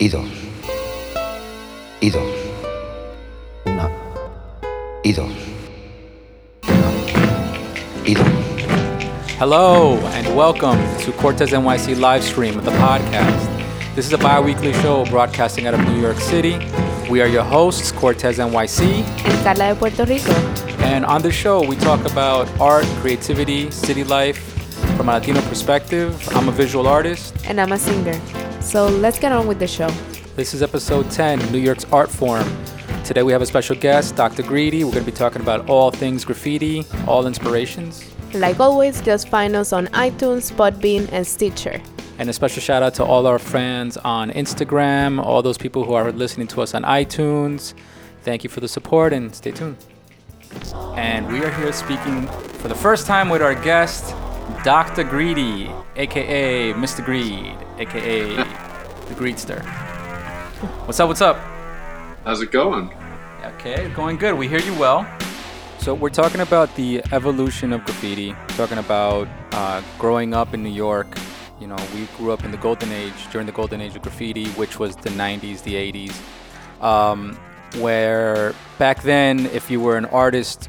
y dos, y dos, una, y dos, una, y dos. Hello and welcome to Cortez NYC live stream of the podcast. This is a bi-weekly show broadcasting out of New York City. We are your hosts, Cortez NYC, and Carla de Puerto Rico. and on the show we talk about art, creativity, city life from a Latino perspective. I'm a visual artist. And I'm a singer. So let's get on with the show. This is episode 10, New York's Art Forum. Today we have a special guest, Dr. Greedy. We're going to be talking about all things graffiti, all inspirations. Like always, just find us on iTunes, Podbean, and Stitcher. And a special shout out to all our friends on Instagram, all those people who are listening to us on iTunes. Thank you for the support and stay tuned. And we are here speaking for the first time with our guest, Dr. Greedy, aka Mr. Greed, aka the Greedster. What's up? What's up? How's it going? Okay, going good. We hear you well. So we're talking about the evolution of graffiti. Talking about uh, growing up in New York. You know, we grew up in the golden age during the golden age of graffiti, which was the '90s, the '80s, um, where back then, if you were an artist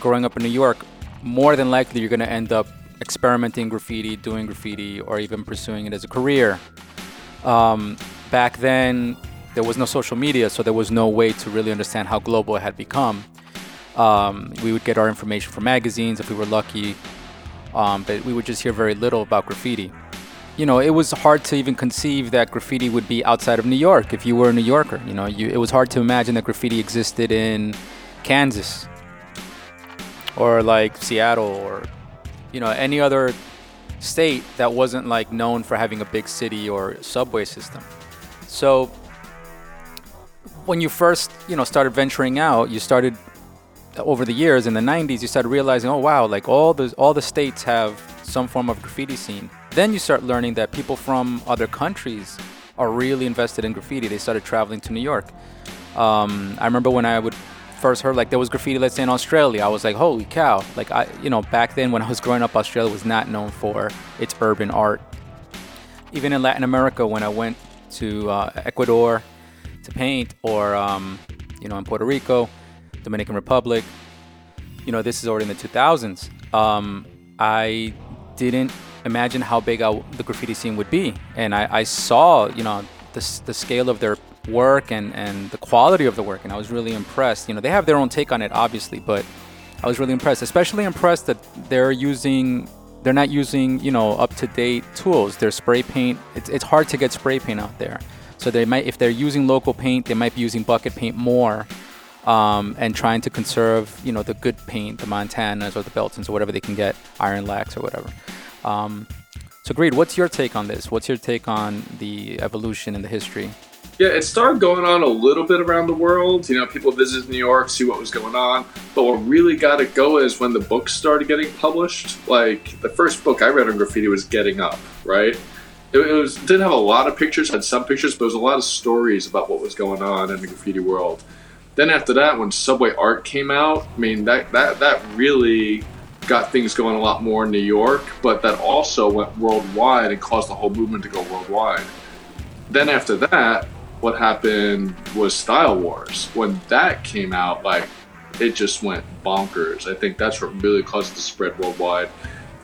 growing up in New York, more than likely you're going to end up experimenting graffiti, doing graffiti, or even pursuing it as a career. Um, back then, there was no social media, so there was no way to really understand how global it had become. Um, we would get our information from magazines if we were lucky, um, but we would just hear very little about graffiti. You know, it was hard to even conceive that graffiti would be outside of New York if you were a New Yorker. You know, you, it was hard to imagine that graffiti existed in Kansas or like Seattle or, you know, any other state that wasn't like known for having a big city or subway system. So when you first, you know, started venturing out, you started over the years in the 90s, you started realizing, oh wow, like all the all the states have some form of graffiti scene. Then you start learning that people from other countries are really invested in graffiti. They started traveling to New York. Um, I remember when I would first heard like there was graffiti, let's say in Australia, I was like, holy cow! Like I, you know, back then when I was growing up, Australia was not known for its urban art. Even in Latin America, when I went to uh, Ecuador to paint, or um, you know, in Puerto Rico, Dominican Republic, you know, this is already in the 2000s. Um, I didn't imagine how big I, the graffiti scene would be, and I, I saw, you know, the, the scale of their work and, and the quality of the work, and I was really impressed. You know, they have their own take on it, obviously, but I was really impressed. Especially impressed that they're using, they're not using, you know, up to date tools. They're spray paint. It's, it's hard to get spray paint out there, so they might, if they're using local paint, they might be using bucket paint more. Um, and trying to conserve, you know, the good paint, the Montanas or the Beltons or whatever they can get, Ironlaks or whatever. Um, so, Greed, what's your take on this? What's your take on the evolution and the history? Yeah, it started going on a little bit around the world. You know, people visited New York, see what was going on. But what really got it going is when the books started getting published. Like the first book I read on graffiti was Getting Up, right? It, it was didn't have a lot of pictures, had some pictures, but it was a lot of stories about what was going on in the graffiti world. Then after that, when Subway Art came out, I mean that that that really got things going a lot more in New York, but that also went worldwide and caused the whole movement to go worldwide. Then after that, what happened was Style Wars. When that came out, like it just went bonkers. I think that's what really caused it to spread worldwide.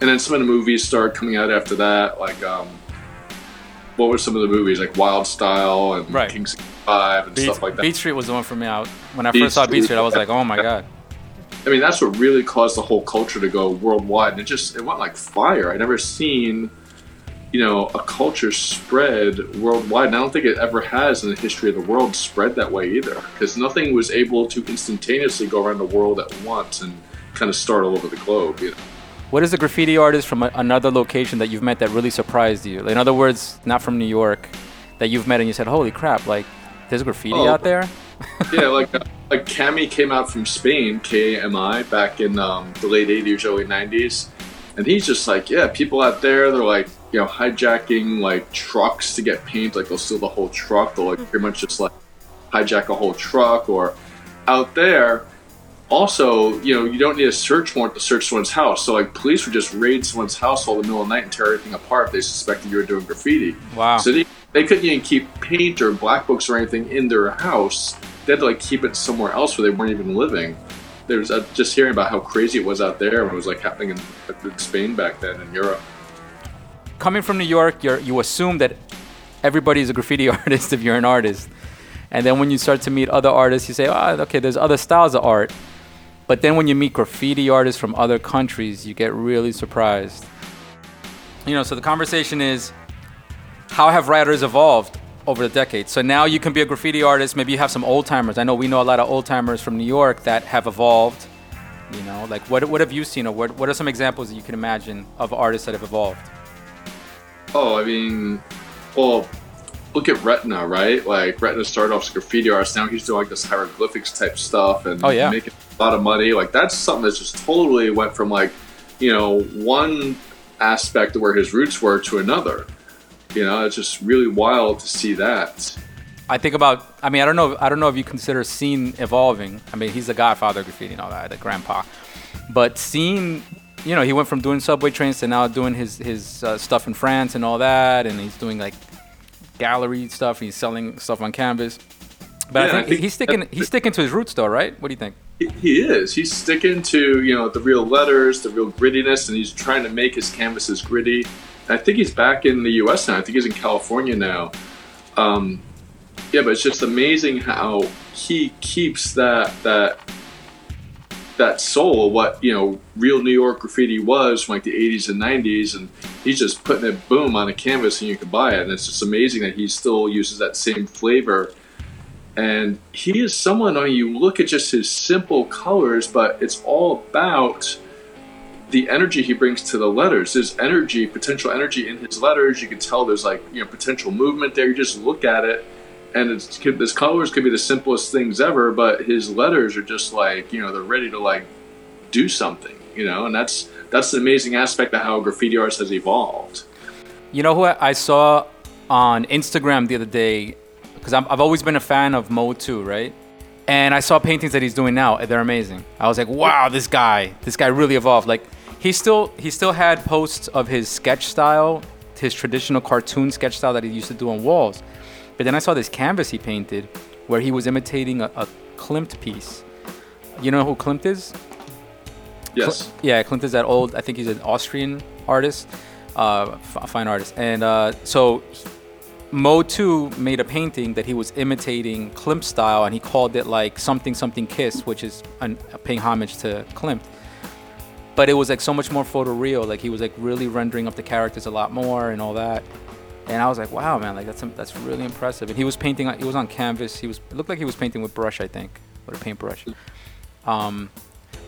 And then some of the movies started coming out after that, like um, what were some of the movies like Wild Style and Right. King Five and Beat, stuff like that. Beat Street was the one for me. Out when I Beat first saw Beat Street, I was like, oh my god. I mean, that's what really caused the whole culture to go worldwide, and it just it went like fire. I never seen, you know, a culture spread worldwide, and I don't think it ever has in the history of the world spread that way either, because nothing was able to instantaneously go around the world at once and kind of start all over the globe. You know? What is a graffiti artist from a, another location that you've met that really surprised you? In other words, not from New York, that you've met and you said, holy crap, like there's graffiti Oh. out there? yeah, like uh, like Cami came out from Spain, K A M I, back in um, the late '80s, early '90s, and he's just like, yeah, people out there, they're like, you know, hijacking like trucks to get paint, like they'll steal the whole truck, they'll like pretty much just like hijack a whole truck, or out there. Also, you know, you don't need a search warrant to search someone's house. So, like, police would just raid someone's house all in the middle of the night and tear everything apart if they suspected you were doing graffiti. Wow. So they they couldn't even keep paint or black books or anything in their house. They had to like keep it somewhere else where they weren't even living. There's uh, just hearing about how crazy it was out there when it was like happening in, in Spain back then in Europe. Coming from New York, you you assume that everybody's a graffiti artist if you're an artist, and then when you start to meet other artists, you say, oh, okay, there's other styles of art. But then when you meet graffiti artists from other countries, you get really surprised. You know, so the conversation is how have writers evolved over the decades? So now you can be a graffiti artist, maybe you have some old timers. I know we know a lot of old timers from New York that have evolved. You know, like what, what have you seen or what, what are some examples that you can imagine of artists that have evolved? Oh, I mean, well, look at Retna, right? Like Retna started off as a graffiti artist. Now he's doing like this hieroglyphics type stuff and Oh, yeah. making a lot of money. Like that's something that's just totally went from like, you know, one aspect of where his roots were to another. You know, it's just really wild to see that. I think about. I mean, I don't know. I don't know if you consider Seen evolving. I mean, he's the godfather of graffiti and all that, the grandpa. But Seen, you know, he went from doing subway trains to now doing his his uh, stuff in France and all that, and he's doing like gallery stuff. He's selling stuff on canvas. But Yeah, I I think, think- he's sticking. He's sticking to his roots, though, right? What do you think? He is. He's sticking to you know the real letters, the real grittiness, and he's trying to make his canvases gritty. I think he's back in the U.S. now. I think he's in California now. Um, yeah, but it's just amazing how he keeps that that that soul what you know real New York graffiti was from like the 80s and 90s, and he's just putting it boom on a canvas and you can buy it. And it's just amazing that he still uses that same flavor and he is someone I mean, you look at just his simple colors but it's all about the energy he brings to the letters there's energy potential energy in his letters you can tell there's like you know potential movement there you just look at it and it's his colors could be the simplest things ever but his letters are just like you know they're ready to like do something you know and that's that's the amazing aspect of how graffiti arts has evolved You know who I saw on Instagram the other day? Because I've always been a fan of Mode 2, right? And I saw paintings that he's doing now. They're amazing. I was like, wow, this guy, this guy really evolved. Like he still he still had posts of his sketch style, his traditional cartoon sketch style that he used to do on walls. But then I saw this canvas he painted where he was imitating a, a Klimt piece. You know who Klimt is? yes Yeah, Klimt is that old. I think he's an Austrian artist, uh, f- fine artist. And uh, so Mode 2 made a painting that he was imitating Klimt style, and he called it like something something kiss, which is an, paying homage to Klimt. But it was like so much more photoreal. Like he was like really rendering up the characters a lot more and all that. And I was like, wow, man, like that's that's really impressive. And he was painting. He was on canvas. He was. It looked like he was painting with brush, I think, with a paintbrush. Um,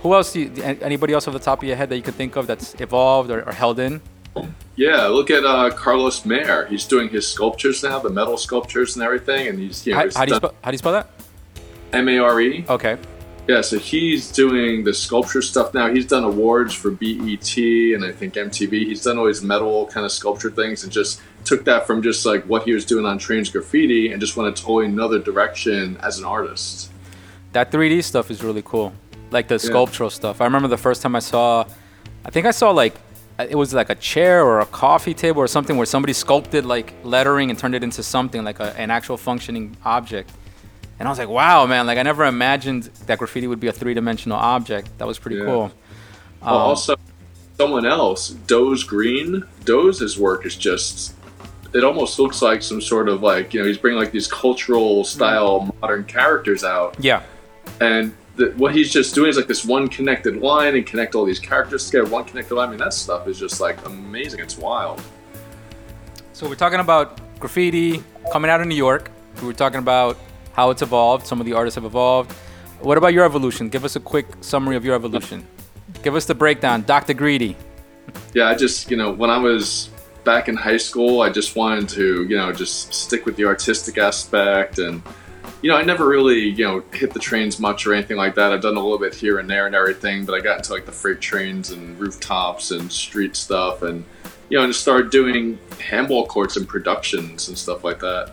who else? Do you, anybody else off the top of your head that you could think of that's evolved or, or held in? Yeah, look at uh, Carlos Mare. He's doing his sculptures now, the metal sculptures and everything, and he's you know How, how do you spell, how do you spell that? M A R E. Okay. Yeah, so he's doing the sculpture stuff now. He's done awards for BET and I think MTV. He's done all these metal kind of sculpture things and just took that from just like what he was doing on Trains Graffiti and just went a totally another direction as an artist. That 3D stuff is really cool. Like the sculptural stuff. I remember the first time I saw, I think I saw like, uh, it was like a chair or a coffee table or something where somebody sculpted like lettering and turned it into something like a, an actual functioning object. And I was like, wow, man, like I never imagined that graffiti would be a three dimensional object. That was pretty Yeah. cool. Well, Um, also, someone else, Doze Green. Doze's work is just. It almost looks like some sort of like you know he's bringing like these cultural style modern characters out, yeah. and the, what he's just doing is like this one connected line and connect all these characters together. One connected line. I mean that stuff is just like amazing. It's wild. So we're talking about graffiti coming out of New York. We were talking about how it's evolved. Some of the artists have evolved. What about your evolution? Give us a quick summary of your evolution. Give us the breakdown, Dr. Greedy. Yeah, I just you know when I was back in high school, I just wanted to you know just stick with the artistic aspect and. You know, I never really, you know, hit the trains much or anything like that. I've done a little bit here and there and everything, but I got into like the freight trains and rooftops and street stuff and, you know, and started doing handball courts and productions and stuff like that.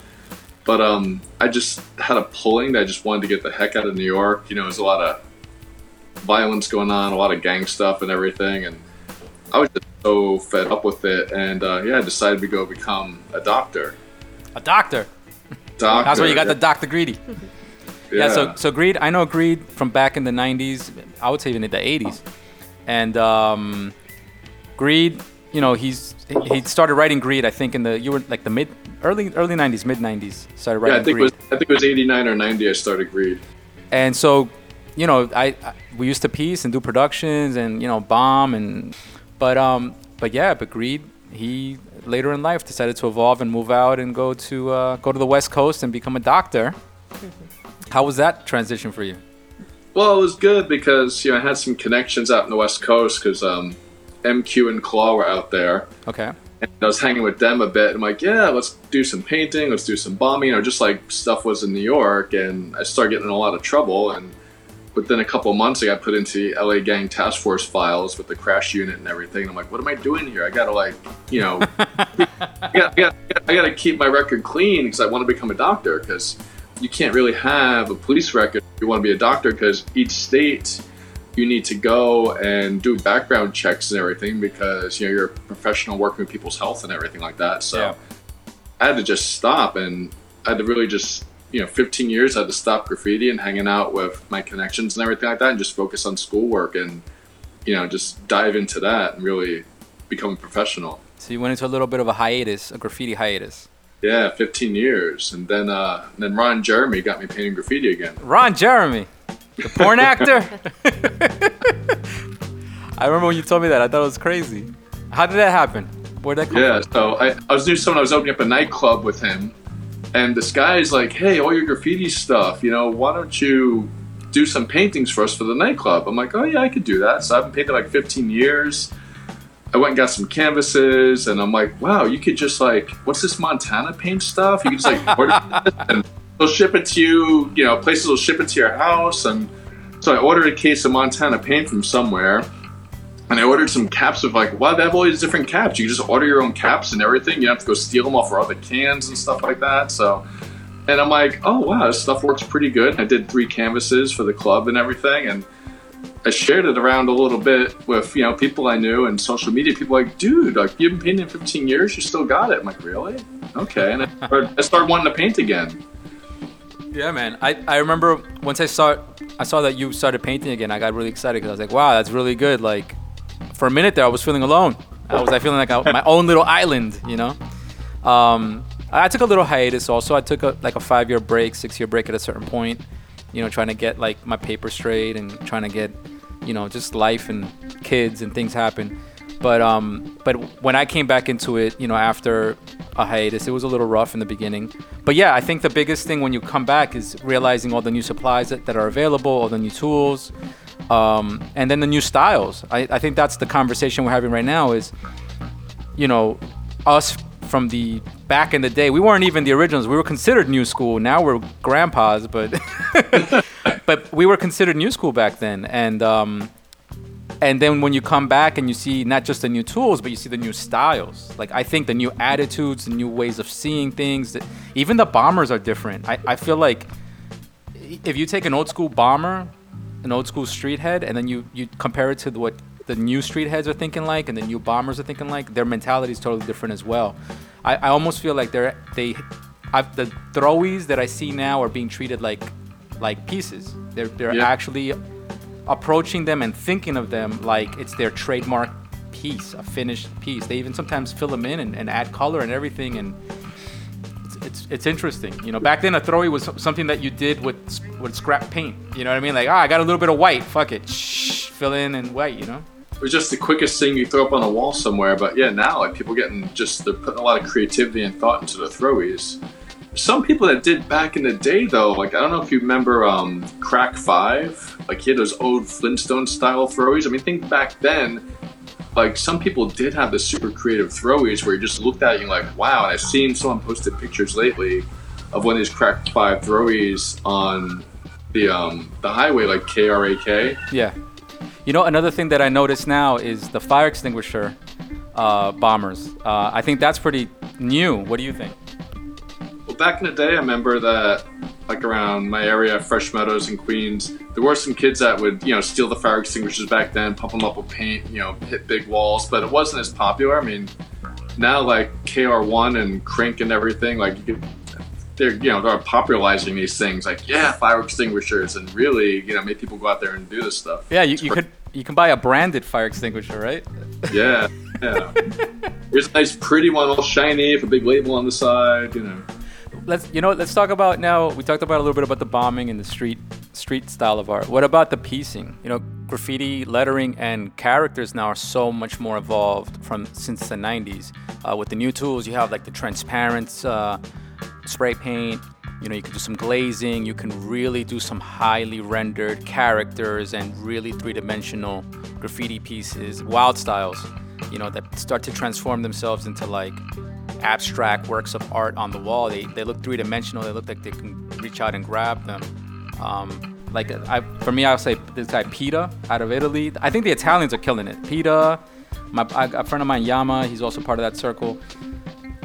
But um, I just had a pulling that I just wanted to get the heck out of New York. You know, there's a lot of violence going on, a lot of gang stuff and everything, and I was just so fed up with it. And uh, yeah, I decided to go become a doctor. A doctor. Doctor. That's where you got the Dr. Greedy. Yeah. so so Greed, I know Greed from back in the '90s. I would say even in the '80s, and um, Greed, you know, he's he started writing Greed. I think in the you were like the mid early early '90s, mid '90s. Started writing yeah, I think Greed. it was I think it was 89 or 90. I started Greed. and so you know I, I we used to piece and do productions and you know bomb and but um but yeah but greed he later in life decided to evolve and move out and go to uh, go to the west coast and become a doctor how was that transition for you Well, it was good because you know I had some connections out in the West Coast because um, MQ and Claw were out there. okay And I was hanging with them a bit. I'm like, yeah, let's do some painting, let's do some bombing, or just like stuff was in New York. And I started getting in a lot of trouble. And within a couple months, I got put into the LA Gang Task Force files with the crash unit and everything. I'm like, what am I doing here? I gotta like, you know, I, got, I, got, I gotta keep my record clean because I want to become a doctor. Because you can't really have a police record if you want to be a doctor because each state you need to go and do background checks and everything because you know you're a professional working with people's health and everything like that. So Yeah. I had to just stop and I had to really just you know 15 years I had to stop graffiti and hanging out with my connections and everything like that and just focus on schoolwork and you know just dive into that and really become a professional. so you went into a little bit of a hiatus a graffiti hiatus Yeah, 15 years and then uh, and then Ron Jeremy got me painting graffiti again. ron jeremy the porn actor i remember when you told me that i thought it was crazy how did that happen where'd that come Yeah, from so I, I was doing someone I was opening up a nightclub with him, and this guy's like, "Hey, all your graffiti stuff, you know, why don't you do some paintings for us for the nightclub?" I'm like, "Oh yeah, I could do that." So I've been painting like 15 years. I went and got some canvases, and I'm like, "Wow, you could just like, what's this Montana paint stuff? You could just like and they'll ship it to you. You know, places will ship it to your house." And so I ordered a case of Montana paint from somewhere. And I ordered some caps of like, wow, they have all these different caps. You just order your own caps and everything. You don't have to go steal them off for other cans and stuff like that. So, and I'm like, oh wow, this stuff works pretty good. I did three canvases for the club and everything, and I shared it around a little bit with you know people I knew and social media. People like, dude, like you've been painting 15 years, you still got it. I'm like, really? Okay. And I started, I started wanting to paint again. Yeah, man. I, I remember once I saw I saw that you started painting again. I got really excited because I was like, wow, that's really good. Like, for a minute there, I was feeling alone. I was I feeling like I, my own little island, you know. Um, I took a little hiatus. Also, I took a like a five year break, six year break at a certain point. You know, trying to get like my paper straight and trying to get, you know, just life and kids and things happen. But um, but when I came back into it, you know, after a hiatus, it was a little rough in the beginning. But yeah, I think the biggest thing when you come back is realizing all the new supplies that, that are available, all the new tools, um, and then the new styles. I, I think that's the conversation we're having right now. Is you know, us from the back in the day, we weren't even the originals. We were considered new school. Now we're grandpas, but but we were considered new school back then. And um, and then when you come back and you see not just the new tools, but you see the new styles. Like I think the new attitudes, the new ways of seeing things. That even the bombers are different. I, I feel like if you take an old school bomber, an old school street head, and then you you compare it to what the new street heads are thinking like, and the new bombers are thinking like, their mentality is totally different as well. I, I almost feel like they're they, i the throwies that I see now are being treated like like pieces. They're they're Yeah. actually approaching them and thinking of them like it's their trademark piece, a finished piece. They even sometimes fill them in and, and add color and everything, and it's, it's it's interesting. You know, back then a throwy was something that you did with with scrap paint. You know what I mean? Like, ah, I got a little bit of white. Fuck it, shh, fill in and white. You know? It was just the quickest thing you throw up on a wall somewhere. But yeah, now like people getting just they're putting a lot of creativity and thought into the throwies. Some people that did back in the day though, like I don't know if you remember um, Crack Five, like he had those old Flintstone style throwies. I mean, think back then, like some people did have the super creative throwies where you just looked at it and you're like, wow. And I've seen someone posted pictures lately of one of these Crack Five throwies on the um, the highway, like KRAK. Yeah. You know, another thing that I notice now is the fire extinguisher uh, bombers. Uh, I think that's pretty new. What do you think? Back in the day, I remember that, like around my area, Fresh Meadows and Queens, there were some kids that would, you know, steal the fire extinguishers back then, pump them up with paint, you know, hit big walls, but it wasn't as popular. I mean, now, like KR1 and Krink and everything, like you could, they're you know they're popularizing these things like yeah fire extinguishers and really you know make people go out there and do this stuff. Yeah, you, you could you can buy a branded fire extinguisher, right? Yeah, yeah. Here's a nice pretty one, all shiny, with a big label on the side. You know. Let's you know let's talk about now. We talked about a little bit about the bombing and the street street style of art. What about the piecing? You know, graffiti lettering and characters now are so much more evolved from since the 90s. Uh, with the new tools, you have like the transparent uh, spray paint. You know, you can do some glazing. You can really do some highly rendered characters and really three-dimensional graffiti pieces, wild styles. You know, that start to transform themselves into like abstract works of art on the wall. They, they look three dimensional. They look like they can reach out and grab them. Um, like I, for me, I would say this guy Peeta out of Italy. I think the Italians are killing it. Peeta, my a friend of mine Yama, he's also part of that circle.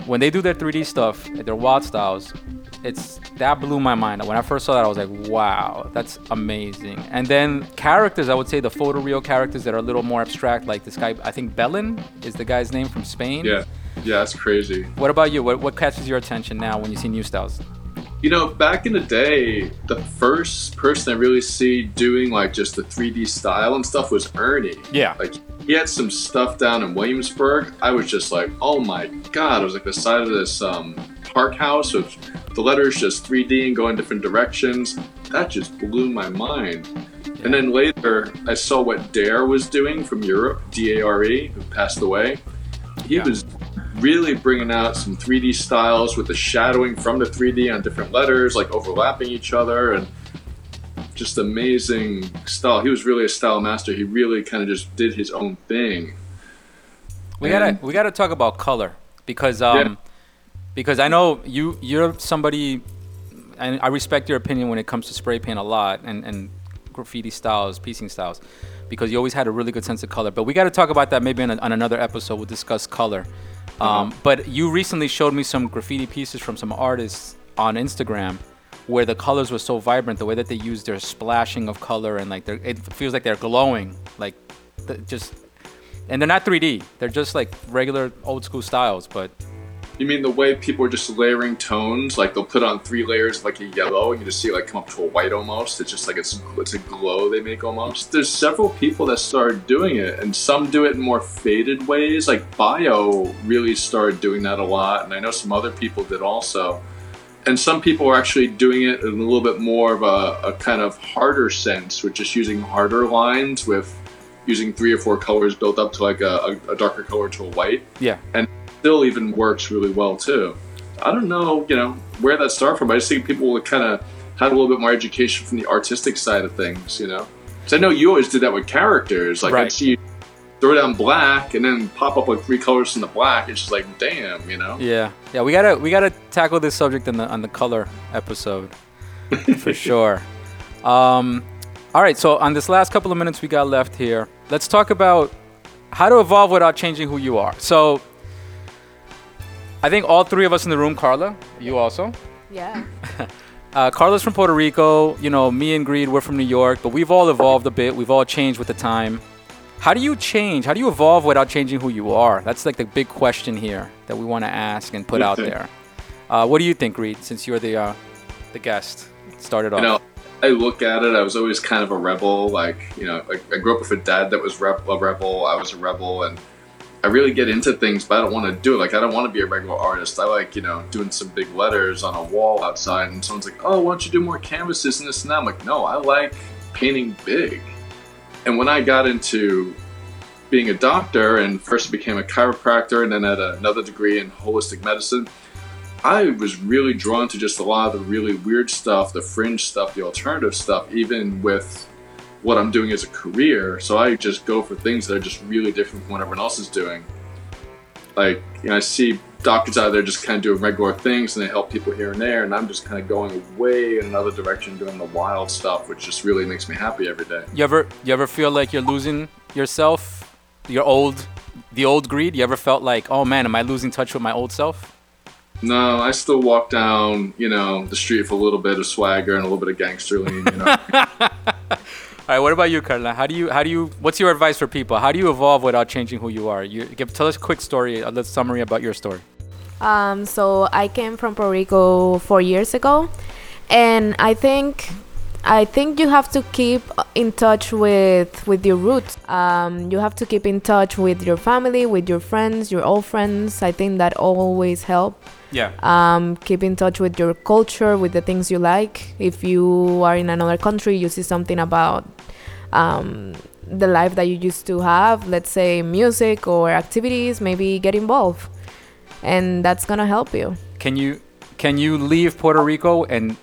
When they do their 3D stuff, their wild styles, it's that blew my mind. When I first saw that, I was like, wow, that's amazing. And then characters, I would say the photoreal characters that are a little more abstract, like this guy. I think Belin is the guy's name from Spain. Yeah, yeah, that's crazy. What about you? What, what catches your attention now when you see new styles? You know, back in the day, the first person I really see doing like just the 3D style and stuff was Ernie. Yeah. Like he had some stuff down in Williamsburg. I was just like, oh my god! It was like the side of this um, park house with the letters just 3D and going different directions. That just blew my mind. And then later, I saw what Dare was doing from Europe, D A R E, who passed away. He Yeah. was really bringing out some 3D styles with the shadowing from the 3D on different letters, like overlapping each other, and just amazing style. He was really a style master. He really kind of just did his own thing. We And- gotta we gotta talk about color because um Yeah. because I know you you're somebody and I respect your opinion when it comes to spray paint a lot and and graffiti styles, piecing styles, because you always had a really good sense of color. But we got to talk about that maybe on, a, on another episode. We'll discuss color. Um, but you recently showed me some graffiti pieces from some artists on Instagram where the colors were so vibrant, the way that they use their splashing of color and like it feels like they're glowing, like just and they're not 3D. They're just like regular old school styles. But You mean the way people are just layering tones? Like they'll put on three layers of like a yellow, and you just see it like come up to a white almost. It's just like it's it's a glow they make almost. There's several people that started doing it, and some do it in more faded ways. Like Bio really started doing that a lot, and I know some other people did also. And some people are actually doing it in a little bit more of a, a kind of harder sense, with just using harder lines with using three or four colors built up to like a, a, a darker color to a white yeah, still even works really well too. I don't know, you know, where that started from. I just think people kind of had a little bit more education from the artistic side of things, you know. Because I know you always did that with characters. Like Right. I'd see you throw down black and then pop up like three colors from the black. It's just like, damn, you know. yeah, yeah. We gotta we gotta tackle this subject in the on the color episode for sure. Um, all right. So on this last couple of minutes we got left here, let's talk about how to evolve without changing who you are. So. I think all three of us in the room, Carla, you also, Yeah. Uh, Carlos from Puerto Rico. You know, me and Greed, we're from New York, but we've all evolved a bit. We've all changed with the time. How do you change? How do you evolve without changing who you are? That's like the big question here that we want to ask and put out there. Uh, what do you think, Reed? Since you're the uh, the guest, started off. You know, I look at it. I was always kind of a rebel. Like, you know, like I grew up with a dad that was rep- a rebel. I was a rebel, and I really get into things, but I don't want to do it. Like, I don't want to be a regular artist. I like, you know, doing some big letters on a wall outside, and someone's like, "Oh, why don't you do more canvases and this and that?" I'm like, "No, I like painting big." And when I got into being a doctor and first became a chiropractor and then had another degree in holistic medicine, I was really drawn to just a lot of the really weird stuff, the fringe stuff, the alternative stuff, even with what I'm doing as a career. So I just go for things that are just really different from what everyone else is doing. Like, you know, I see doctors out there just kind of doing regular things and they help people here and there, and I'm just kind of going way in another direction, doing the wild stuff, which just really makes me happy every day. You ever you ever feel like you're losing yourself, your old, the old Greed? You ever felt like, oh man, am I losing touch with my old self? No, I still walk down, you know, the street with a little bit of swagger and a little bit of gangster lean, you know. All right, what about you, Carla? How do you how do you what's your advice for people? How do you evolve without changing who you are? You give tell us a quick story, a little summary about your story. Um, so I came from Puerto Rico four years ago, and I think I think you have to keep in touch with with your roots. Um, you have to keep in touch with your family, with your friends, your old friends. I think that always help. Yeah. Um, keep in touch with your culture, with the things you like. If you are in another country, you see something about um, the life that you used to have, let's say music or activities, maybe get involved, and that's gonna help you. Can you can you leave Puerto Rico and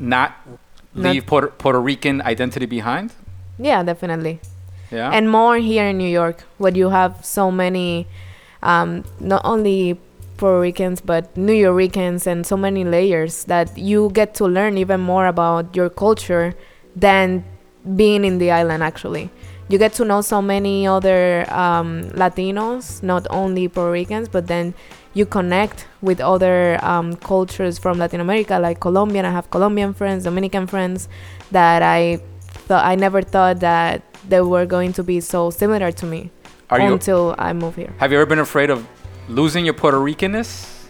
not Not- leave Puerto, Puerto Rican identity behind? Yeah, definitely. Yeah. and more here in New York, where you have so many, um, not only Puerto Ricans but New Yorkers and so many layers that you get to learn even more about your culture than being in the island. Actually, you get to know so many other um, Latinos, not only Puerto Ricans, but then you connect with other um, cultures from Latin America, like Colombian. I have Colombian friends, Dominican friends that I thought I never thought that they were going to be so similar to me Are you until I moved here. have you ever been afraid of losing your Puerto Ricanness?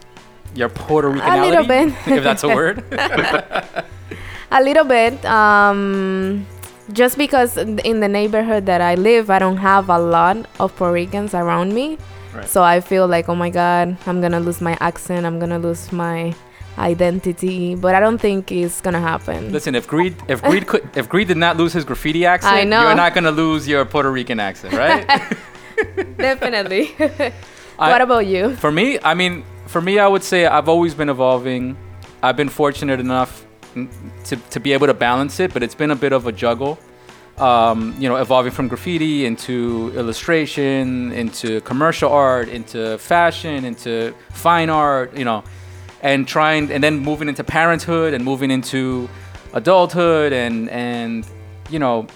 Your Puerto A little bit. if that's a word. A little bit. Um, just because in the neighborhood that I live, I don't have a lot of Puerto Ricans around me. Right. So I feel like, oh my God, I'm going to lose my accent. I'm going to lose my identity. But I don't think it's going to happen. Listen, if Greed if Greed could if Greed did not lose his graffiti accent, I know. you're not gonna lose your Puerto Rican accent, right? Definitely. I- what about you? For me, I mean, for me, I would say I've always been evolving. I've been fortunate enough to, to be able to balance it, but it's been a bit of a juggle. Um, you know, evolving from graffiti into illustration, into commercial art, into fashion, into fine art, you know, and trying, and then moving into parenthood and moving into adulthood, and and you know,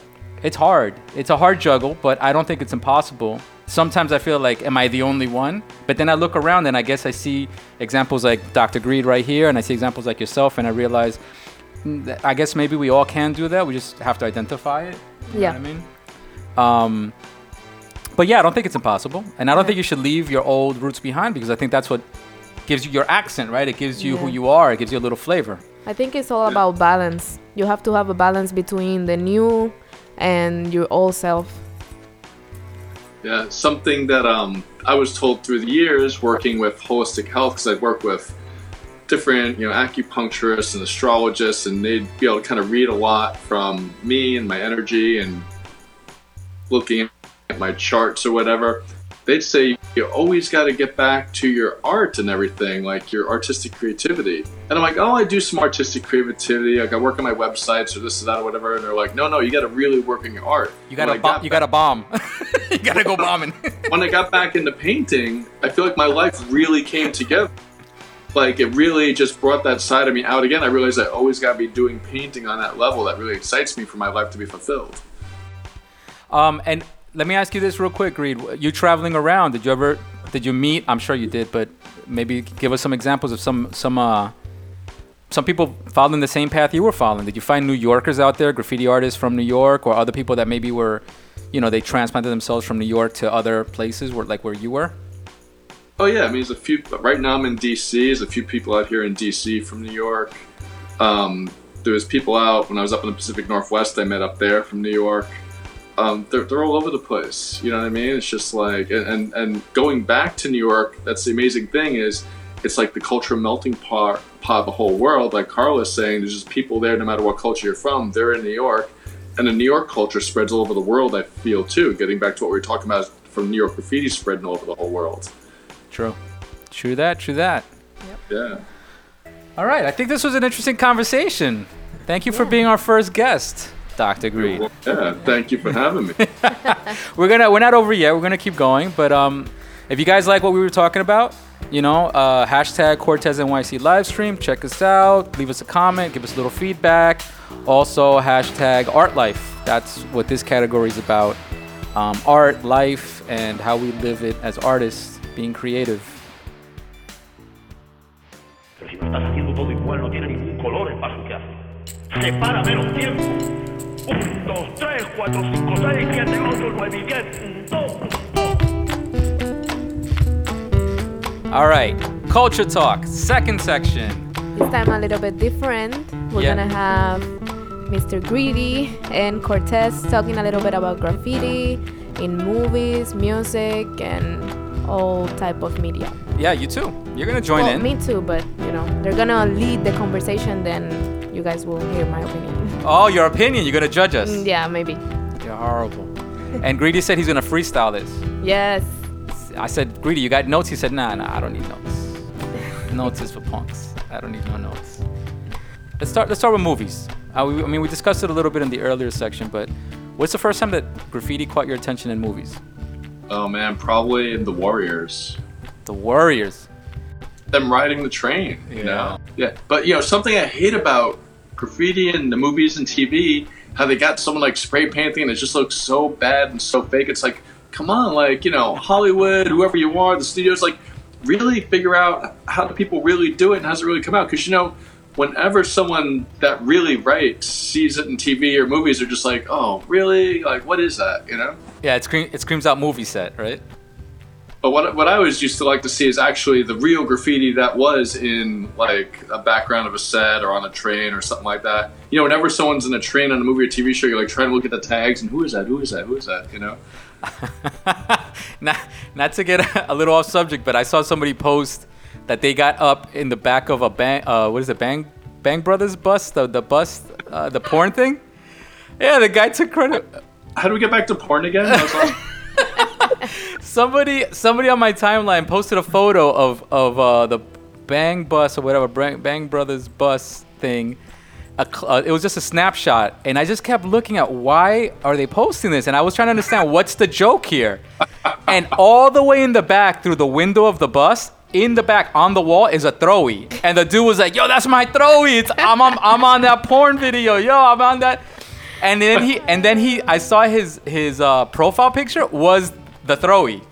it's hard. It's a hard juggle, but I don't think it's impossible. Sometimes I feel like, am I the only one? But then I look around and I guess I see examples like Dr. Greed right here, and I see examples like yourself, and I realize, mm, I guess maybe we all can do that. We just have to identify it. You Yeah. Know what I mean? Um, but yeah, I don't think it's impossible, and I don't Yeah. think you should leave your old roots behind because I think that's what gives you your accent, right? It gives you who you are. It gives you a little flavor. I think it's all about balance. You have to have a balance between the new and your old self. Yeah, something that um, I was told through the years working with holistic health, because I'd work with different, you know, acupuncturists and astrologists, and they'd be able to kind of read a lot from me and my energy and looking at my charts or whatever. They'd say you always got to get back to your art and everything, like your artistic creativity. And I'm like, oh, I do some artistic creativity. Like I work on my websites or this or that or whatever. And they're like, no, no, you got to really work on your art. You got to bomb. got You got to bomb. you got to go bombing. when I got back into painting, I feel like my life really came together. Like it really just brought that side of me out again. I realized I always got to be doing painting on that level that really excites me for my life to be fulfilled. Um, and let me ask you this real quick, Reed. You traveling around? Did you ever? Did you meet? I'm sure you did, but maybe give us some examples of some some uh, some people following the same path you were following. Did you find New Yorkers out there, graffiti artists from New York, or other people that maybe were, you know, they transplanted themselves from New York to other places, where like where you were? Oh yeah, I mean, there's a few. Right now, I'm in DC. There's a few people out here in DC from New York. Um, there was people out when I was up in the Pacific Northwest. I met up there from New York. Um, they're, they're all over the place. You know what I mean? It's just like, and, and going back to New York. That's the amazing thing is, it's like the cultural melting pot pot of the whole world. Like Carla's saying, there's just people there, no matter what culture you're from. They're in New York, and the New York culture spreads all over the world. I feel too. Getting back to what we were talking about from New York graffiti spreading all over the whole world. True. True that. True that. Yeah. All right. I think this was an interesting conversation. Thank you for being our first guest, Dr. Greed. Well, yeah, thank you for having me. we're gonna we're not over yet. We're gonna keep going. But um, if you guys like what we were talking about, you know, uh, hashtag Cortez NYC livestream. Check us out. Leave us a comment. Give us a little feedback. Also hashtag Art Life. That's what this category is about. Um, art, life, and how we live it as artists, being creative. Pero si lo estás haciendo todo igual, no tiene ningún color el paso que hace. Separa menos tiempo. Un, dos, tres, cuatro, cinco, seis, siete, ocho, nueve y diez. Un, dos, un, dos. All right, Culture Talk, second section. This time a little bit different. We're Yeah. gonna have Mr. Greedy and Cortez talking a little bit about graffiti in movies, music, and all type of media. Yeah, you too. You're gonna join well, in. me too, but you know they're gonna lead the conversation. Then you guys will hear my opinion. Oh, your opinion. You're gonna judge us. Mm, yeah, maybe. You're horrible. and Greedy said he's gonna freestyle this. Yes. I said, Greedy, you got notes? He said, Nah, nah, I don't need notes. notes is for punks. I don't need no notes. Let's start. Let's start with movies. Uh, we, I mean, we discussed it a little bit in the earlier section, but what's the first time that graffiti caught your attention in movies? Oh man, probably the Warriors. The Warriors. Them riding the train, you Yeah. know? Yeah. But you know, something I hate about graffiti in the movies and TV, how they got someone like spray painting and it just looks so bad and so fake. It's like, come on, like, you know, Hollywood, whoever you are, the studios, like, really figure out how do people really do it and how's it really come out? Because, you know, whenever someone that really writes sees it in TV or movies, they're just like, oh, really? Like, what is that, you know? Yeah, it, scream, it screams out movie set, right? But what, what I always used to like to see is actually the real graffiti that was in like a background of a set or on a train or something like that. You know, whenever someone's in a train on a movie or TV show, you're like trying to look at the tags and who is that? Who is that? Who is that? You know? not, not to get a little off subject, but I saw somebody post that they got up in the back of a bang, uh, what is it, Bang, Bang Brothers bus, the the bus, uh, the porn thing. Yeah, the guy took credit. How do we get back to porn again? That was all- Somebody, somebody on my timeline posted a photo of of uh, the Bang bus or whatever, Bang, Bang Brothers bus thing. A cl- uh, it was just a snapshot, and I just kept looking at why are they posting this, and I was trying to understand what's the joke here. And all the way in the back, through the window of the bus, in the back on the wall is a throwy, and the dude was like, "Yo, that's my throwy. It's I'm on, I'm on that porn video. Yo, I'm on that." And then he, and then he, I saw his his uh, profile picture was the throwy.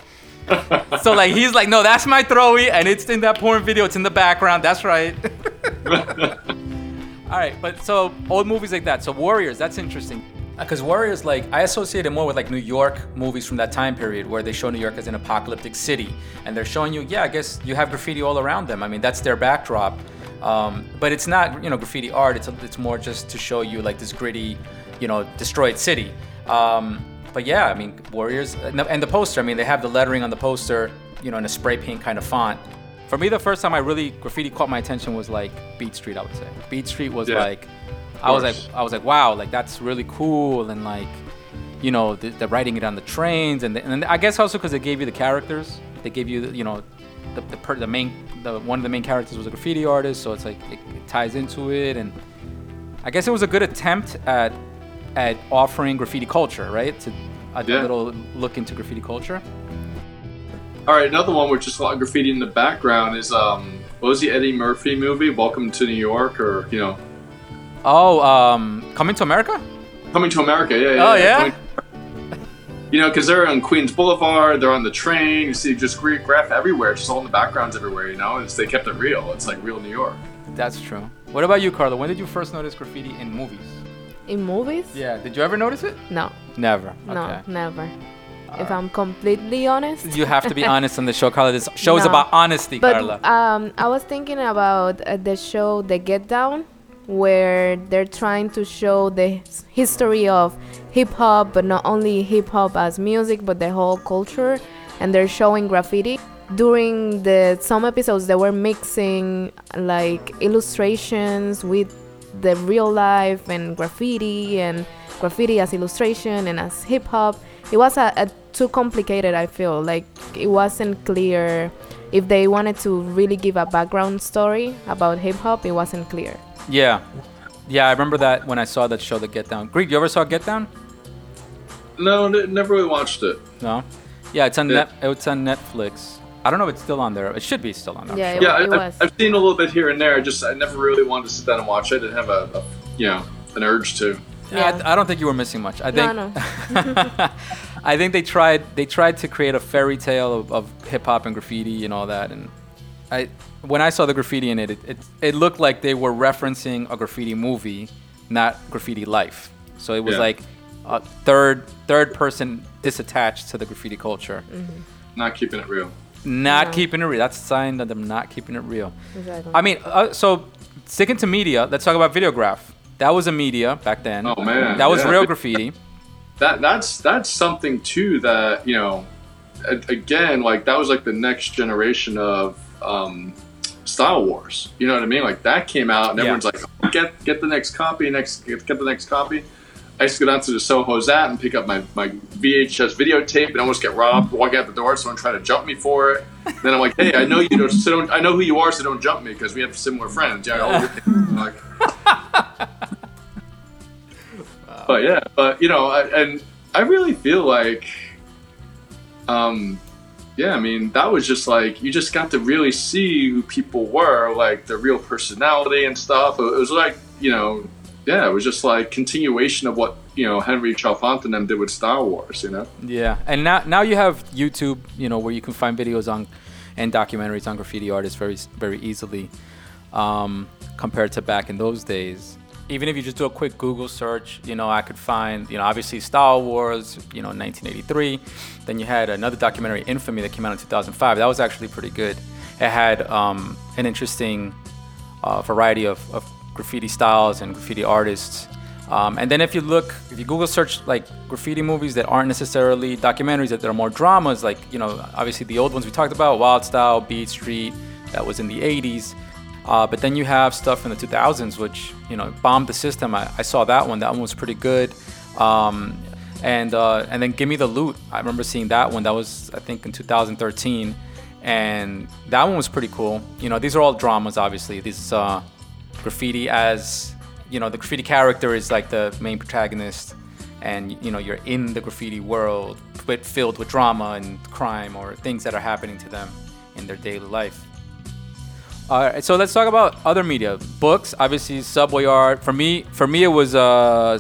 so like he's like, no, that's my throwy, and it's in that porn video. It's in the background. That's right. All right, but so old movies like that. So Warriors, that's interesting. Because Warriors, like I associate it more with like New York movies from that time period, where they show New York as an apocalyptic city, and they're showing you, yeah, I guess you have graffiti all around them. I mean, that's their backdrop. Um, but it's not, you know, graffiti art. It's it's more just to show you like this gritty, you know, destroyed city. Um, but yeah, I mean, Warriors, and the, and the poster. I mean, they have the lettering on the poster, you know, in a spray paint kind of font. For me, the first time I really graffiti caught my attention was like Beat Street. I would say Beat Street was Yeah. like, I was like. I was like, wow, like that's really cool, and like, you know, the, the writing it on the trains, and the, and I guess also because they gave you the characters, they gave you, you know, the the, per, the main, the one of the main characters was a graffiti artist, so it's like it, it ties into it, and I guess it was a good attempt at at offering graffiti culture, right? To a Yeah. little look into graffiti culture. All right, another one with just a lot of graffiti in the background is um, what was the Eddie Murphy movie, Welcome to New York, or you know, Oh, um, coming to America? Coming to America? Yeah, yeah. Oh, yeah? Coming- You know, because they're on Queens Boulevard, they're on the train. You see just great graph everywhere, just all in the backgrounds everywhere. You know, it's, they kept it real. It's like real New York. That's true. What about you, Carla? When did you first notice graffiti in movies? In movies? Yeah. Did you ever notice it? No, Never. no, Okay. never. If I'm completely honest. You have to be honest on the show, Carla. This show is about honesty, But Carla. um, I was thinking about uh, the show The Get Down, where they're trying to show the history of hip hop, but not only hip hop as music, but the whole culture, and they're showing graffiti. During the some episodes, they were mixing like illustrations with the real life and graffiti and graffiti as illustration and as hip hop. It was a, a too complicated. I feel like it wasn't clear if they wanted to really give a background story about hip hop. It wasn't clear. Yeah. Yeah, I remember that when I saw that show, The Get Down. Greek, you ever saw Get Down? No, n- never really watched it. No. Yeah, it's on Yeah. net. It's on Netflix. I don't know if it's still on there. It should be still on there. I'm Yeah, sure. it Yeah, I, it I've, was. I've seen a little bit here and there. I just I never really wanted to sit down and watch it. I didn't have a, a you know an urge to. Yeah, I, Yeah. I don't think you were missing much. I No, think no. I think they tried they tried to create a fairy tale of, of hip hop and graffiti and all that and I when I saw the graffiti in it, it it it looked like they were referencing a graffiti movie, not graffiti life. So it was Yeah. like a third third person disattached to the graffiti culture. Mm. Not keeping it real. not Yeah. keeping it real. That's a sign that I'm not keeping it real. Exactly. I mean, uh, so sticking to media, let's talk about Videograf. That was a media back then. Oh, man, that was yeah. real graffiti. that that's that's something too that you know again like that was like the next generation of um style wars. You know what i mean? Like that came out and Yeah. everyone's like "Oh, get get the next copy next get, get the next copy. I used to go down to the soho zat and pick up my, my vhs videotape and almost get robbed walk out the door someone try to jump me for it. Then i'm like hey i know you don't, so don't i know who you are so don't jump me because we have similar friends. Yeah like but yeah, but you know, I, and I really feel like, um, yeah, I mean, that was just like you just got to really see who people were, like their real personality and stuff. It was like you know, yeah, it was just like continuation of what you know Henry Chalfant and them did with Style Wars. You know, Yeah, and now now you have YouTube, you know, where you can find videos on and documentaries on graffiti artists very very easily, um, compared to back in those days. Even if you just do a quick Google search, you know, I could find, you know, obviously Style Wars, you know, 1983. Then you had another documentary, Infamy, that came out in 2005. That was actually pretty good. It had um, an interesting uh, variety of, of graffiti styles and graffiti artists. Um, and then if you look, if you Google search like graffiti movies that aren't necessarily documentaries, that are more dramas, like you know, obviously the old ones we talked about, Wild Style, Beat Street, that was in the 80s. Uh, but then you have stuff in the 2000s, which you know Bomb the System. I, I saw that one. That one was pretty good. Um, and uh, and then Give Me the Loot. I remember seeing that one. That was I think in 2013, and that one was pretty cool. You know, these are all dramas, obviously. This is uh, graffiti as you know the graffiti character is like the main protagonist, and you know you're in the graffiti world, but filled with drama and crime or things that are happening to them in their daily life. All right, so let's talk about other media. Books, obviously, Subway art. For me, for me, it was uh,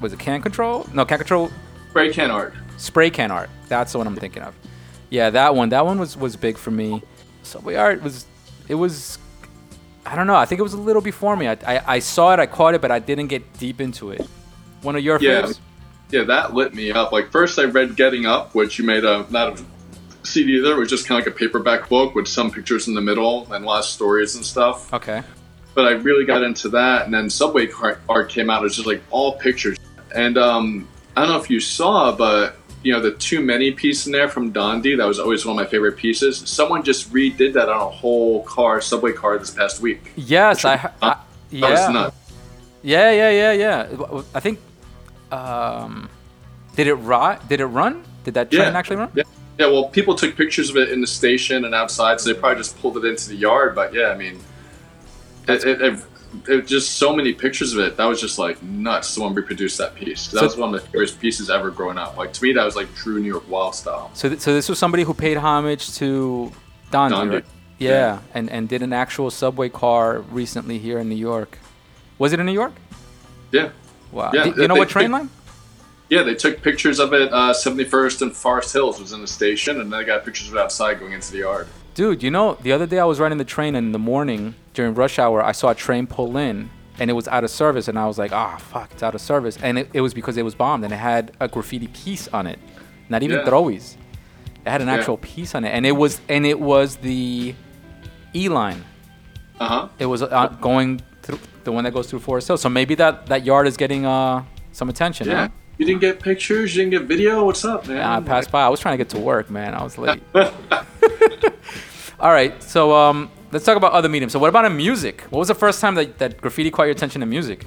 was it Can Control? No, Can Control spray can art. spray can art. That's the one I'm thinking of. Yeah, that one. That one was was big for me. Subway art was it was I don't know. I think it was a little before me. I, I, I saw it, I caught it, but I didn't get deep into it. One of your Yeah. Yeah, that lit me up. Like first, I read Getting Up, which you made a not a CD either. It was just kind of like a paperback book with some pictures in the middle and a lot of stories and stuff. Okay. But I really got into that, and then Subway art came out. It was just like all pictures, and um, I don't know if you saw, but you know the too many piece in there from Dondi. That was always one of my favorite pieces. Someone just redid that on a whole car, Subway car, this past week. Yes, I, I That was yeah. nuts. Yeah, yeah, yeah, yeah. I think um did it rot? Did it run? Did that train Yeah. actually run? Yeah. Yeah, well, people took pictures of it in the station and outside, so they probably just pulled it into the yard. But yeah, I mean, it, it, it, it just so many pictures of it. That was just like nuts. Someone reproduced that piece. That So- was one of the favorite pieces ever growing up. Like to me, that was like true New York wild style. So, th- so this was somebody who paid homage to Don. Right? Yeah, and and did an actual subway car recently here in New York. Was it in New York? Yeah, Wow. Yeah, Do you know they- what train they- line? Yeah. They took pictures of it. Uh, 71st and Forest Hills was in the station, and then they got pictures of it outside going into the yard. Dude, you know, the other day I was riding the train and in the morning during rush hour, I saw a train pull in and it was out of service. And I was like, ah, fuck, it's out of service. And it, it was because it was bombed and it had a graffiti piece on it. Not even Yeah. throwies. It had an Yeah. actual piece on it. And it was, and it was the E line. Uh huh. It was uh, going through the one that goes through Forest Hill. So maybe that, that yard is getting uh, some attention. Yeah. huh? You didn't get pictures. You didn't get video. What's up, man? I passed by. I was trying to get to work, man. I was late. All right, so um, let's talk about other mediums. So, what about in music? What was the first time that, that graffiti caught your attention in music?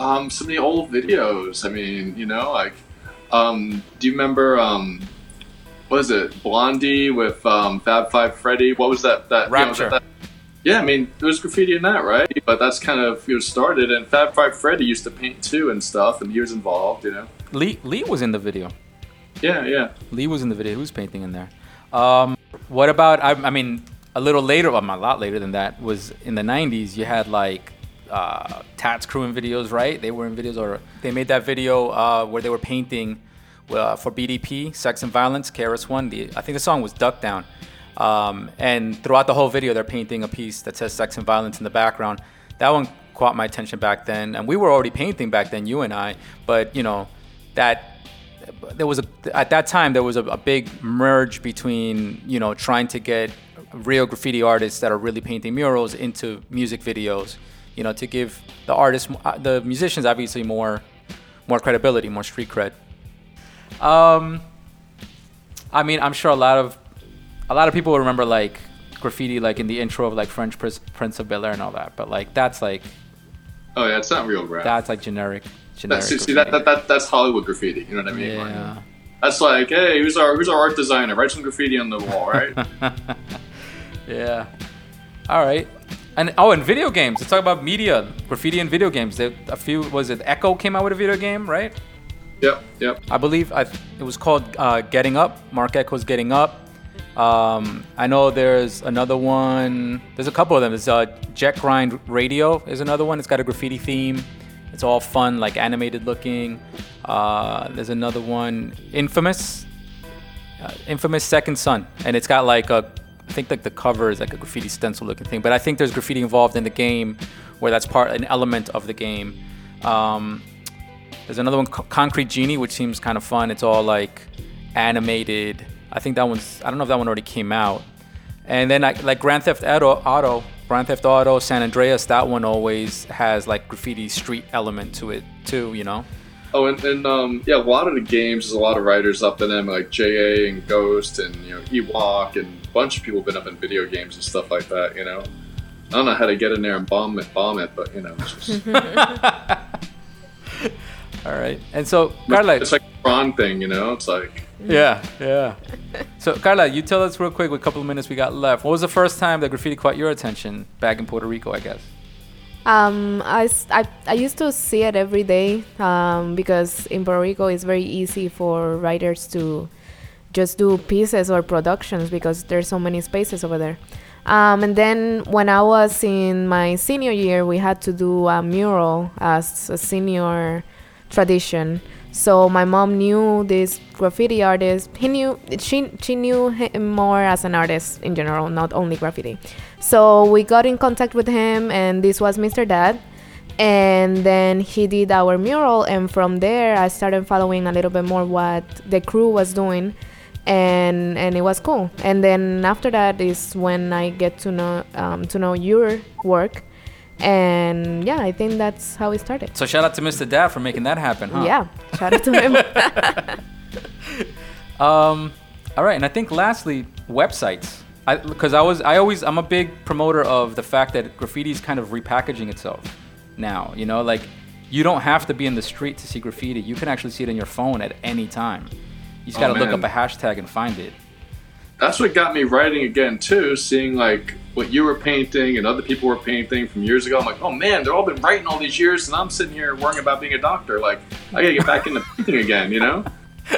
Um, some of the old videos. I mean, you know, like, um, do you remember, um, what is it, Blondie with um, Fab Five Freddy? What was that? That you know, Rapture. that- yeah, I mean, there was graffiti in that, right? But that's kind of you know started, and Fab Five Freddy used to paint too and stuff, and he was involved, you know. Lee Lee was in the video. Yeah, yeah. Lee was in the video. He was painting in there. Um, what about? I, I mean, a little later, well, a lot later than that was in the '90s. You had like uh, Tats Cru in videos, right? They were in videos, or they made that video uh, where they were painting uh, for BDP, Sex and Violence, KRS One. The I think the song was Duck Down. Um, and throughout the whole video, they're painting a piece that says sex and violence in the background. That one caught my attention back then, and we were already painting back then, you and I. But you know, that there was a at that time there was a, a big merge between you know trying to get real graffiti artists that are really painting murals into music videos, you know, to give the artists, uh, the musicians, obviously more more credibility, more street cred. Um, I mean, I'm sure a lot of a lot of people remember like graffiti, like in the intro of like Fresh Prince, of Bel Air and all that. But like that's like Oh yeah, it's not real graph. that's like generic. generic That's see, that, that, that that's Hollywood graffiti. You know what I mean? Like, yeah. that's like, hey, who's our who's our art designer? Write some graffiti on the wall, right? Yeah. All right. And oh, and video games. Let's talk about media, graffiti and video games. There, a few was it Ecko came out with a video game, right? yep, yep. I believe I, it was called uh, Getting Up. Marc Ecko's Getting Up. Um, I know there's another one. There's a couple of them. There's uh, Jet Grind Radio is another one. It's got a graffiti theme. It's all fun, like animated looking. Uh, there's another one, Infamous, uh, Infamous Second Son, and it's got like a, I think like the cover is like a graffiti stencil looking thing. But I think there's graffiti involved in the game, where that's part an element of the game. Um, there's another one, Co- Concrete Genie, which seems kind of fun. It's all like animated. I think that one's. I don't know if that one already came out. And then like, like Grand Theft Auto, Auto, Grand Theft Auto, San Andreas. That one always has like graffiti street element to it too. You know. Oh, and, and um, yeah, a lot of the games, there's a lot of writers up in them, like JA and Ghost and you know Ewok and a bunch of people have been up in video games and stuff like that. You know, I don't know how to get in there and bomb it, bomb it, but you know, it's, just, All right. And so Carla, it's like a Tron thing. You know, it's like yeah, yeah. So Carla, you tell us real quick. A couple of minutes we got left. What was the first time that graffiti caught your attention back in Puerto Rico? I guess. Um, I, I, I used to see it every day um, because in Puerto Rico it's very easy for writers to just do pieces or productions because there's so many spaces over there. Um, and then when I was in my senior year, we had to do a mural as a senior tradition. So my mom knew this graffiti artist. He knew she she knew him more as an artist in general, not only graffiti. So we got in contact with him, and this was Mr. Dad. And then he did our mural, and from there I started following a little bit more what the crew was doing, and and it was cool. And then after that is when I get to know um, to know your work, and yeah, I think that's how it started. So shout out to Mr. Dad for making that happen, huh? Yeah, shout out to him. Um, all right, and I think lastly, websites. Because I, was, I always, I'm a big promoter of the fact that graffiti is kind of repackaging itself now. You know, like you don't have to be in the street to see graffiti. You can actually see it in your phone at any time. You just Oh, got to look up a hashtag and find it. that's what got me writing again too. Seeing like what you were painting and other people were painting from years ago. I'm like, oh man, they're all been writing all these years, and I'm sitting here worrying about being a doctor. Like, I gotta get back into painting again. You know.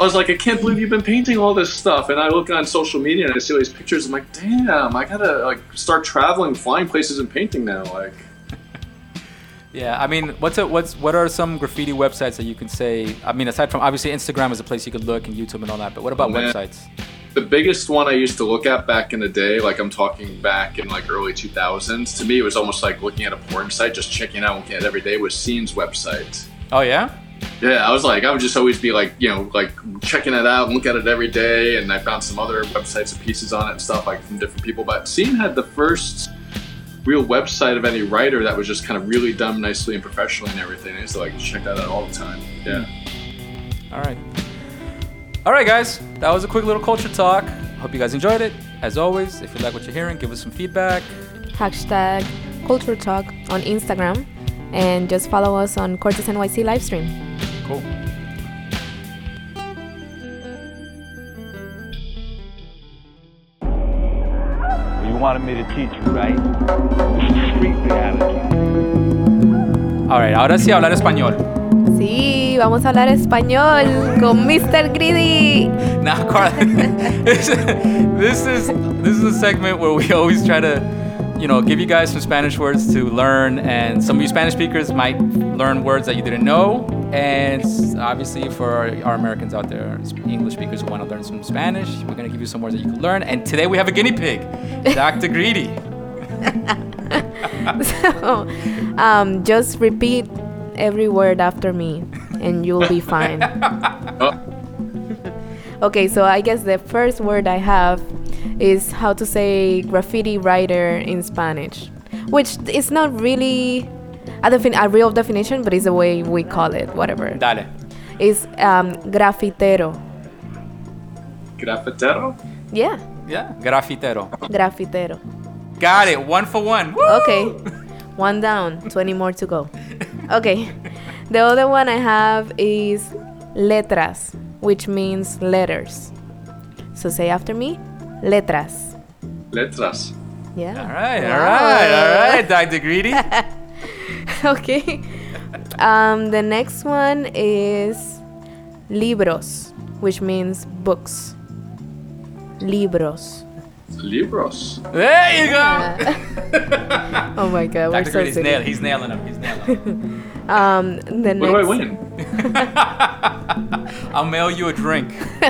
I was like, I can't believe you've been painting all this stuff. And I look on social media and I see all these pictures. I'm like, damn, I gotta like start traveling, flying places, and painting now. Like, Yeah, I mean, what's a, what's what are some graffiti websites that you can say? I mean, aside from obviously Instagram is a place you could look and YouTube and all that, but what about Oh, websites? The biggest one I used to look at back in the day, like I'm talking back in like early 2000s, to me it was almost like looking at a porn site, just checking out, and looking at it every day, was Seen's website. Oh yeah, Yeah, I was like, I would just always be like, you know, like checking it out and look at it every day. And I found some other websites and pieces on it and stuff like from different people. But Scene had the first real website of any writer that was just kind of really done nicely and professionally and everything. I used to like check that out all the time. Yeah. Hmm. All right. All right, guys. That was a quick little culture talk. Hope you guys enjoyed it. As always, if you like what you're hearing, give us some feedback. Hashtag Culture Talk on Instagram, and just follow us on Cortez NYC livestream. Cool. You wanted me to teach you, right? This is street reality. All right. Ahora sí hablar español. Sí, vamos a hablar español con Mr. Greedy. Now, Carla, this, is this is a segment where we always try to, you know, give you guys some Spanish words to learn, and some of you Spanish speakers might learn words that you didn't know, and obviously for our, our Americans out there, English speakers who want to learn some Spanish, we're gonna give you some words that you can learn. And today we have a guinea pig, Dr. Greedy. So, um, just repeat every word after me. And you'll be fine. Okay, so I guess the first word I have is how to say graffiti writer in Spanish, which is not really a, defin- a real definition, but it's the way we call it, whatever. Dale. It's um, grafitero. grafitero? Yeah, Yeah. Grafitero. grafitero. Got it. One for one. Woo! Okay, one down, 20 more to go. Okay, the other one I have is letras, which means letters. So say after me, letras. Letras. Yeah. All right. All right. All right. Dr. Greedy. okay. Um, the next one is libros, which means books. Libros. Libros. There you go. Oh my god, we're Dr. so Greedy's silly. nail. He's nailing him. He's nailing him. Um, the What do I win? I'll mail you a drink.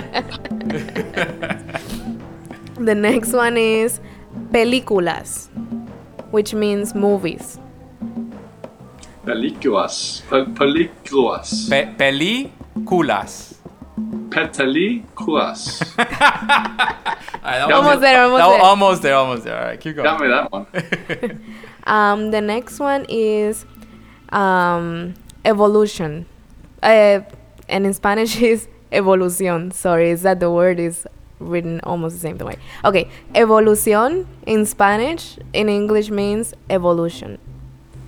the next one is películas, which means movies. Películas. Pe- películas. Pe- películas. Películas. All right, that Almost there, almost that there. almost there. Almost there. All right. Keep going. Got me that one. Um, the next one is um, evolution. Uh, and in Spanish is evolución. Sorry, is that the word is written almost the same way. Okay, evolución in Spanish, in English means evolution.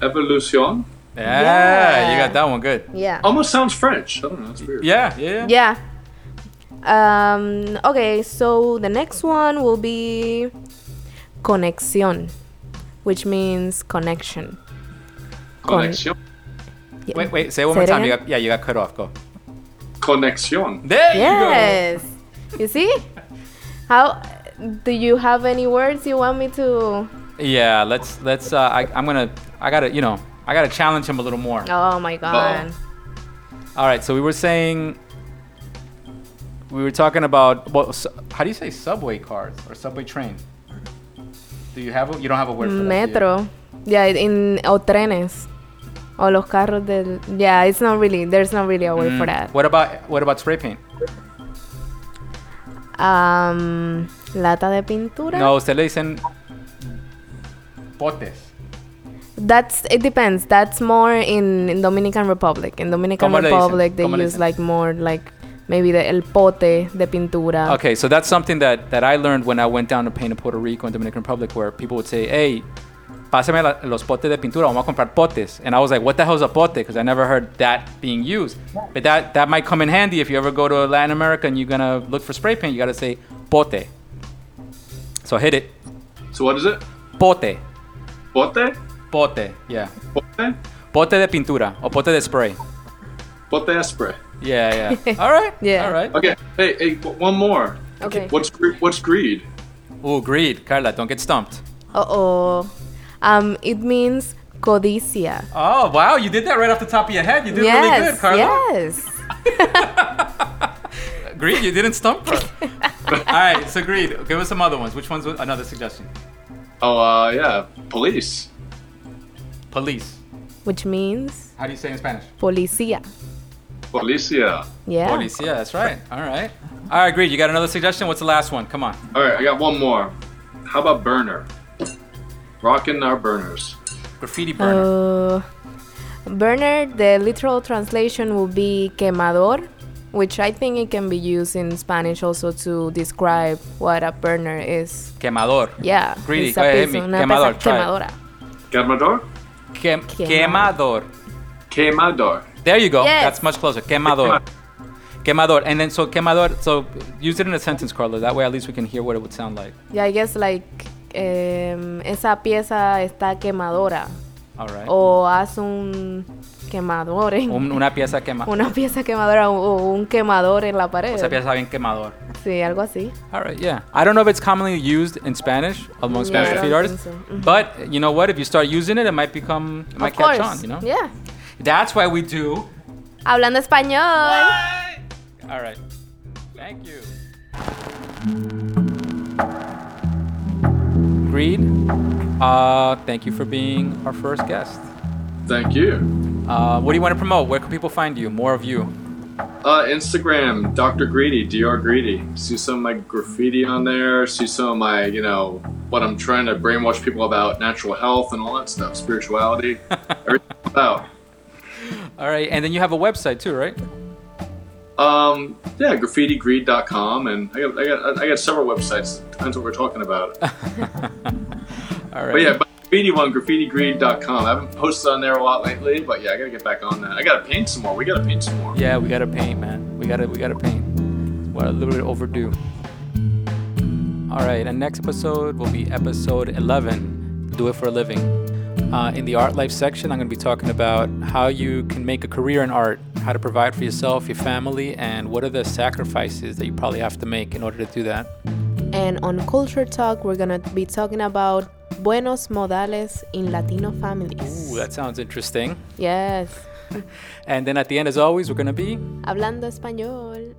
Evolution. Yeah, Yeah. you got that one good. Yeah. Almost sounds French. I don't know. That's weird. Yeah, yeah, yeah. Yeah. Um, okay, so the next one will be conexión, which means connection. Conexión. Yeah. Wait, wait. Say it one Say more it time. You got, yeah, you got cut off. Go. Conexión. There Yes. You go. Yes. You see? How do you have any words you want me to. Yeah, let's let's. Uh, I, I'm gonna. I gotta. You know. I gotta challenge him a little more. Oh my god. All right. So we were saying. We were talking about. Well, su- how do you say subway cars or subway train? Do you have? A, you don't have a word for that. do you? Metro. Yeah, in o trenes. O los carros del Yeah, it's not really there's not really a for Mm. that. What about what about spray paint? Um lata de pintura? No, usted le dicen potes. That's it depends. That's more in, in Dominican Republic. In Dominican ¿Cómo le dicen? Republic they use like more like maybe the el pote de pintura. Okay, so that's something that, that I learned when I went down to paint in Puerto Rico and Dominican Republic, where people would say, "Hey, pásame la- los potes de pintura. Vamos a comprar potes." And I was like, "What the hell is a pote?" Because I never heard that being used. But that that might come in handy if you ever go to Latin America and you're gonna look for spray paint. You gotta say pote. So hit it, So what is it? pote, Pote? pote. Yeah, Pote? pote de pintura or pote de spray. Pote spray. Yeah, yeah. All right. Yeah. All right. Okay. Hey, hey, one more. Okay. What's what's greed? Ooh, greed, Carla. Don't get stumped. Uh-oh. Um it means codicia. Oh wow, you did that right off the top of your head. You did yes. really good, Carla. Yes. Greed, you didn't stump her. All right, so Greed, give us some other ones. Which one's another suggestion? Oh, uh, yeah. Police. Police. Which means How do you say in Spanish? policía. Policia. Yeah. Policia, that's right. All right. All right, Greed, you got another suggestion? What's the last one? Come on. All right, I got one more. How about burner? Rocking our burners. Graffiti burner. Uh, burner, the literal translation will be quemador, which I think it can be used in Spanish also to describe what a burner is. Quemador. Yeah. Greedy, it's a piece- me. una Quemador, pesa quemadora. Quemador? Quem- Quemador. quemador. Quemador. There you go. Yes. That's much closer. Quemador. Quemador. And then, so quemador, so use it in a sentence, Carla. That way at least we can hear what it would sound like. Yeah, I guess like em, esa pieza está quemadora right. o haz un quemador en Un- una pieza quema. una pieza quemadora o, un quemador en la pared. Esa pieza bien quemador. Sí, algo así. All right, yeah. I don't know if it's commonly used in Spanish among Yeah, Spanish I graffiti artists, so. But you know what? If you start using it, it might become, it might of catch course. on. You know. Yeah. That's why we do. Hablando español. All right. Thank you. Greed. Uh, thank you for being our first guest. Thank you. Uh, what do you want to promote? Where can people find you? More of you. Uh, Instagram, Dr. Greedy, Dr. Greedy. See some of my graffiti on there. See some of my, you know, what I'm trying to brainwash people about natural health and all that stuff, spirituality, everything about. All right, and then you have a website too, right? Um, yeah, graffitigreed.com, and I got, I got, I got several websites. Depends what we're talking about. All right. But yeah, but graffiti one, graffitigreed.com. I haven't posted on there a lot lately, but yeah, I gotta get back on that. I gotta paint some more. We gotta paint some more. Yeah, we gotta paint, man. We gotta we gotta paint. We're a little bit overdue. All right, and next episode will be episode 11. Do it for a living. Uh, in the art life section, I'm going to be talking about how you can make a career in art, how to provide for yourself, your family, and what are the sacrifices that you probably have to make in order to do that. And on Culture Talk, we're gonna be talking about buenos modales in Latino families. Ooh, that sounds interesting. yes. And then at the end, as always, we're going to be Hablando español.